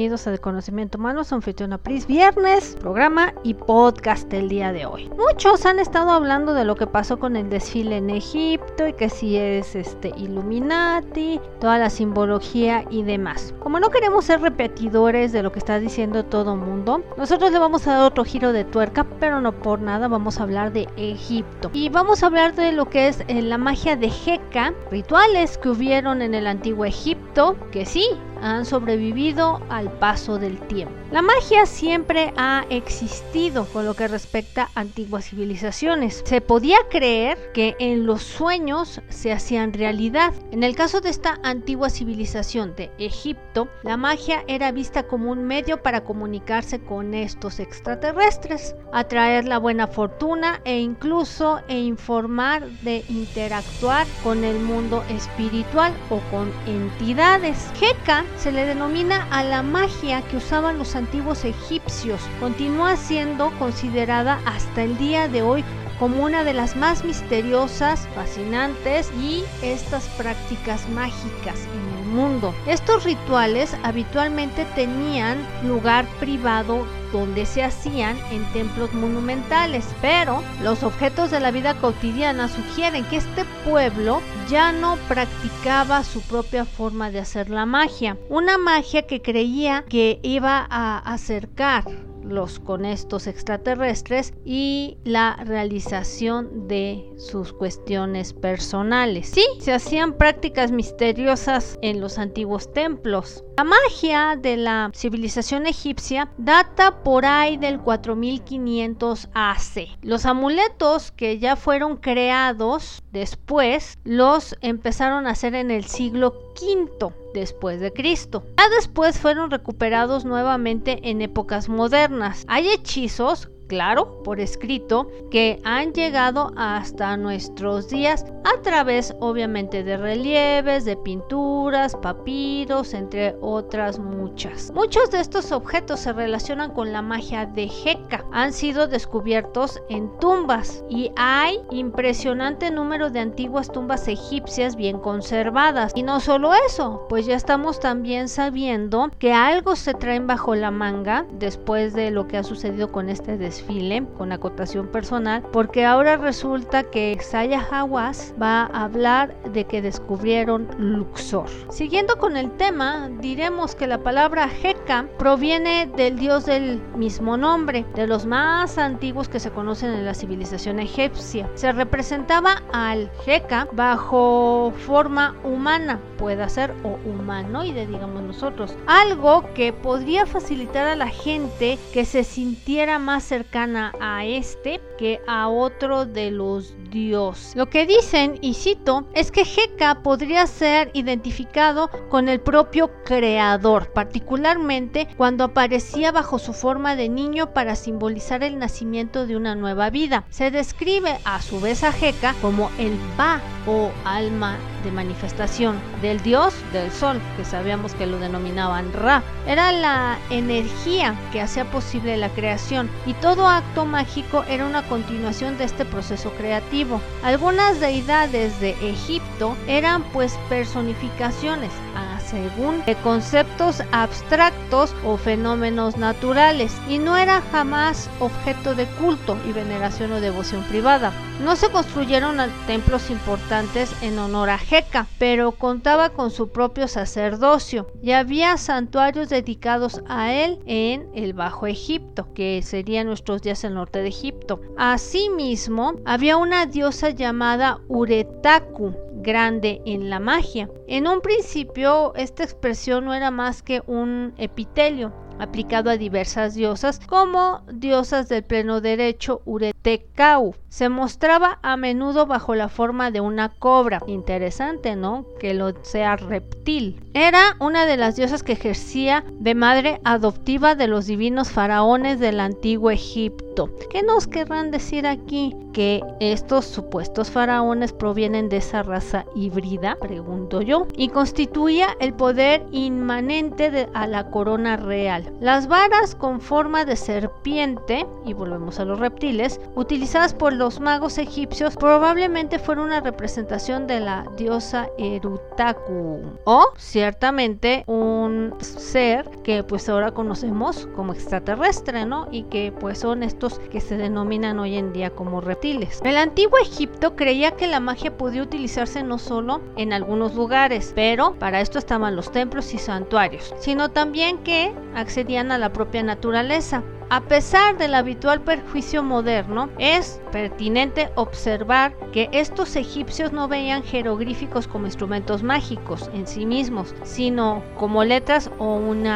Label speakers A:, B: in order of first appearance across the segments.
A: Bienvenidos a De Conocimiento Humano, su anfitriona Pris, viernes, programa y podcast el día de hoy. Muchos han estado hablando de lo que pasó con el desfile en Egipto y que si es este Illuminati, toda la simbología y demás. Como no queremos ser repetidores de lo que está diciendo todo mundo, nosotros le vamos a dar otro giro de tuerca, pero no por nada vamos a hablar de Egipto. Y vamos a hablar de lo que es eh, la magia de Heka, rituales que hubieron en el antiguo Egipto, que sí, han sobrevivido al paso del tiempo. La magia siempre ha existido con lo que respecta a antiguas civilizaciones. Se podía creer que en los sueños se hacían realidad. En el caso de esta antigua civilización de Egipto, la magia era vista como un medio para comunicarse con estos extraterrestres, atraer la buena fortuna e incluso e informar de interactuar con el mundo espiritual o con entidades. Heka se le denomina a la magia que usaban los antiguos egipcios. Continúa siendo considerada hasta el día de hoy como una de las más misteriosas, fascinantes y estas prácticas mágicas en el mundo. Estos rituales habitualmente tenían lugar privado donde se hacían en templos monumentales, pero los objetos de la vida cotidiana sugieren que este pueblo ya no practicaba su propia forma de hacer la magia, una magia que creía que iba a acercar los con estos extraterrestres y la realización de sus cuestiones personales. Sí, se hacían prácticas misteriosas en los antiguos templos. La magia de la civilización egipcia data por ahí del 4500 AC. Los amuletos que ya fueron creados después los empezaron a hacer en el siglo V después de Cristo. Ya después fueron recuperados nuevamente en épocas modernas. Hay hechizos claro, por escrito, que han llegado hasta nuestros días a través obviamente de relieves, de pinturas, papiros, entre otras muchas. Muchos de estos objetos se relacionan con la magia de Heka. Han sido descubiertos en tumbas y hay impresionante número de antiguas tumbas egipcias bien conservadas. Y no solo eso, pues ya estamos también sabiendo que algo se traen bajo la manga después de lo que ha sucedido con este desfile con acotación personal porque ahora resulta que Saya Hawass va a hablar de que descubrieron Luxor. Siguiendo con el tema, diremos que la palabra Heka proviene del dios del mismo nombre, de los más antiguos que se conocen en la civilización egipcia. Se representaba al Heka bajo forma humana, puede ser o humanoide, digamos nosotros, algo que podría facilitar a la gente que se sintiera más cercana a este que a otro de los dioses. Lo que dicen, y cito, es que Heka podría ser identificado con el propio creador, particularmente cuando aparecía bajo su forma de niño para simbolizar el nacimiento de una nueva vida. Se describe a su vez a Heka como el Ba o alma de manifestación del dios del sol, que sabíamos que lo denominaban Ra. Era la energía que hacía posible la creación y todo acto mágico era una continuación de este proceso creativo. Algunas deidades de Egipto eran pues personificaciones, según conceptos abstractos o fenómenos naturales y no era jamás objeto de culto y veneración o devoción privada. No se construyeron templos importantes en honor a Heka, pero contaba con su propio sacerdocio y había santuarios dedicados a él en el Bajo Egipto, que sería nuestros días el norte de Egipto. Asimismo, había una diosa llamada Uretaku, grande en la magia. En un principio esta expresión no era más que un epitelio, aplicado a diversas diosas como diosas del pleno derecho Uretecau. Se mostraba a menudo bajo la forma de una cobra. Interesante, ¿no? Que lo sea reptil. Era una de las diosas que ejercía de madre adoptiva de los divinos faraones del antiguo Egipto. ¿Qué nos querrán decir aquí? ¿Que estos supuestos faraones provienen de esa raza híbrida? Pregunto yo. Y constituía el poder inmanente de, a la corona real. Las varas con forma de serpiente, y volvemos a los reptiles, utilizadas por los magos egipcios probablemente fueron una representación de la diosa Erutaku o ciertamente un ser que pues ahora conocemos como extraterrestre, ¿no? Y que pues son estos que se denominan hoy en día como reptiles. El antiguo Egipto creía que la magia podía utilizarse no solo en algunos lugares, pero para esto estaban los templos y santuarios, sino también que a la propia naturaleza. A pesar del habitual perjuicio moderno, es pertinente observar que estos egipcios no veían jeroglíficos como instrumentos mágicos en sí mismos, sino como letras o un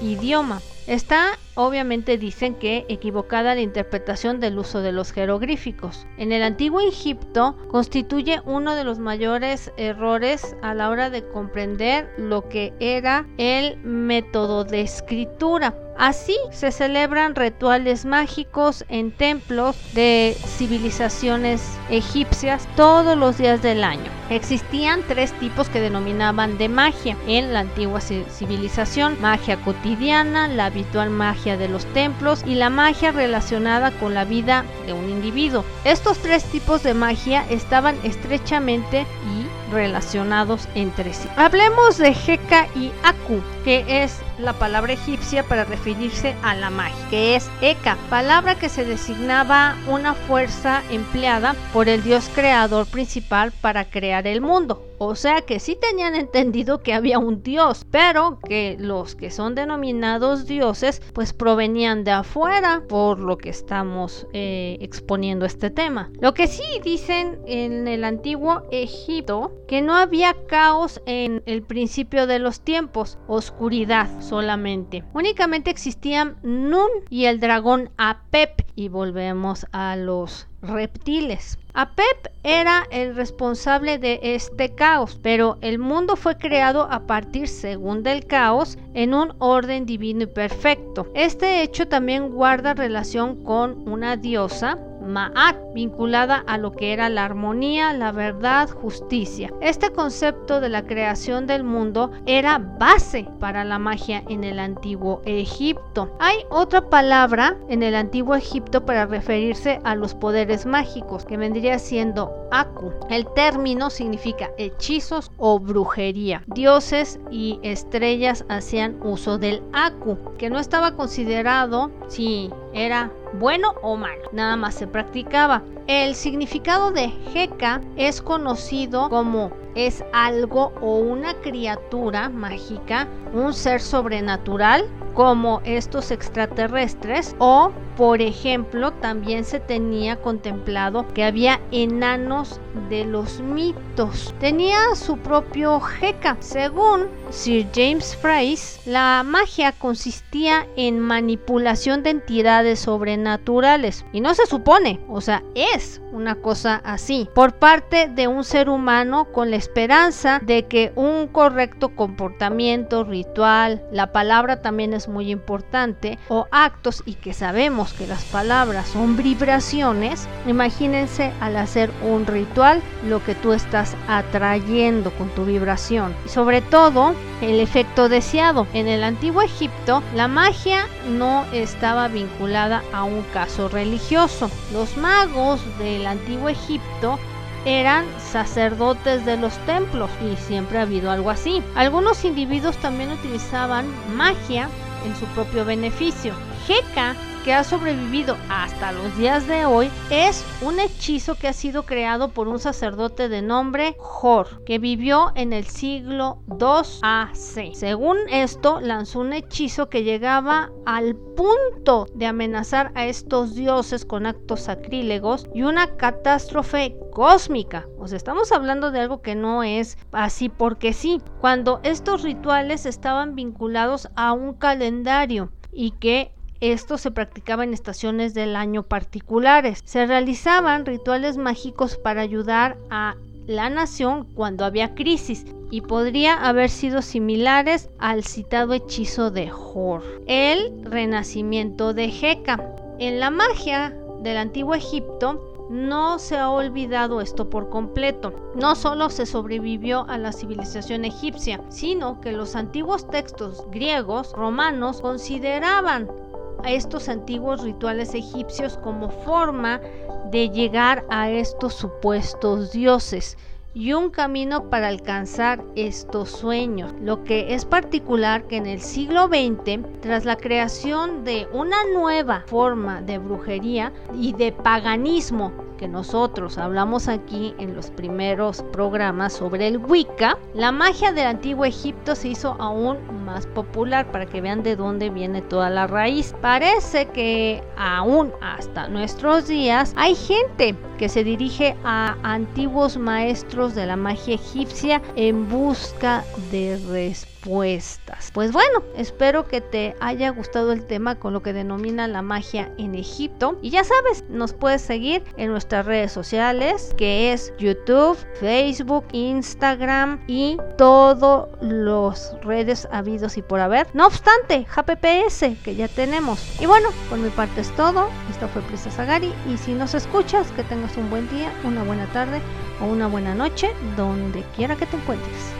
A: idioma. Está, obviamente dicen que equivocada la interpretación del uso de los jeroglíficos. En el antiguo Egipto constituye uno de los mayores errores a la hora de comprender lo que era el método de escritura. Así se celebran rituales mágicos en templos de civilizaciones egipcias todos los días del año. Existían tres tipos que denominaban de magia en la antigua civilización. Magia cotidiana, la habitual magia de los templos y la magia relacionada con la vida de un individuo. Estos tres tipos de magia estaban estrechamente y relacionados entre sí. Hablemos de Heka y Aku, que es la palabra egipcia para referirse a la magia, que es Eka, palabra que se designaba una fuerza empleada por el dios creador principal para crear el mundo. O sea que sí tenían entendido que había un dios, pero que los que son denominados dioses pues provenían de afuera, por lo que estamos eh, exponiendo este tema. Lo que sí dicen en el antiguo Egipto, que no había caos en el principio de los tiempos, oscuridad solamente. Únicamente existían Nun y el dragón Apep y volvemos a los reptiles. Apep era el responsable de este caos, pero el mundo fue creado a partir, según del caos, en un orden divino y perfecto. Este hecho también guarda relación con una diosa Ma'at, vinculada a lo que era la armonía, la verdad, justicia. Este concepto de la creación del mundo era base para la magia en el antiguo Egipto. Hay otra palabra en el antiguo Egipto para referirse a los poderes mágicos, que vendría siendo Aku. El término significa hechizos o brujería. Dioses y estrellas hacían uso del Aku, que no estaba considerado si era bueno o malo, nada más se practicaba. El significado de Heka es conocido como es algo o una criatura mágica, un ser sobrenatural como estos extraterrestres o por ejemplo también se tenía contemplado que había enanos de los mitos. Tenía su propio jeca. Según Sir James Price la magia consistía en manipulación de entidades sobrenaturales. Y no se supone o sea es una cosa así por parte de un ser humano con la esperanza de que un correcto comportamiento ritual la palabra también es muy importante, o actos y que sabemos que las palabras son vibraciones, imagínense al hacer un ritual lo que tú estás atrayendo con tu vibración. Y sobre todo el efecto deseado. En el antiguo Egipto la magia no estaba vinculada a un caso religioso. Los magos del antiguo Egipto eran sacerdotes de los templos y siempre ha habido algo así. Algunos individuos también utilizaban magia en su propio beneficio. Que ha sobrevivido hasta los días de hoy, es un hechizo que ha sido creado por un sacerdote de nombre Hor, que vivió en el siglo 2 AC. Según esto, lanzó un hechizo que llegaba al punto de amenazar a estos dioses con actos sacrílegos y una catástrofe cósmica. O sea, estamos hablando de algo que no es así porque sí. Cuando estos rituales estaban vinculados a un calendario y que esto se practicaba en estaciones del año particulares. Se realizaban rituales mágicos para ayudar a la nación cuando había crisis y podría haber sido similares al citado hechizo de Hor. El renacimiento de Heka. En la magia del antiguo Egipto no se ha olvidado esto por completo. No solo se sobrevivió a la civilización egipcia, sino que los antiguos textos griegos, romanos, consideraban a estos antiguos rituales egipcios como forma de llegar a estos supuestos dioses y un camino para alcanzar estos sueños. Lo que es particular que en el siglo XX, tras la creación de una nueva forma de brujería y de paganismo que nosotros hablamos aquí en los primeros programas sobre el Wicca, la magia del antiguo Egipto se hizo aún más popular para que vean de dónde viene toda la raíz. Parece que aún hasta nuestros días hay gente que se dirige a antiguos maestros de la magia egipcia en busca de respuestas pues bueno, espero que te haya gustado el tema con lo que denomina la magia en Egipto. Y ya sabes, nos puedes seguir en nuestras redes sociales, que es YouTube, Facebook, Instagram y todos los redes habidos y por haber. No obstante, JPPS, que ya tenemos. Y bueno, por mi parte es todo. Esto fue Prisa Sagari. Y si nos escuchas, que tengas un buen día, una buena tarde o una buena noche, donde quiera que te encuentres.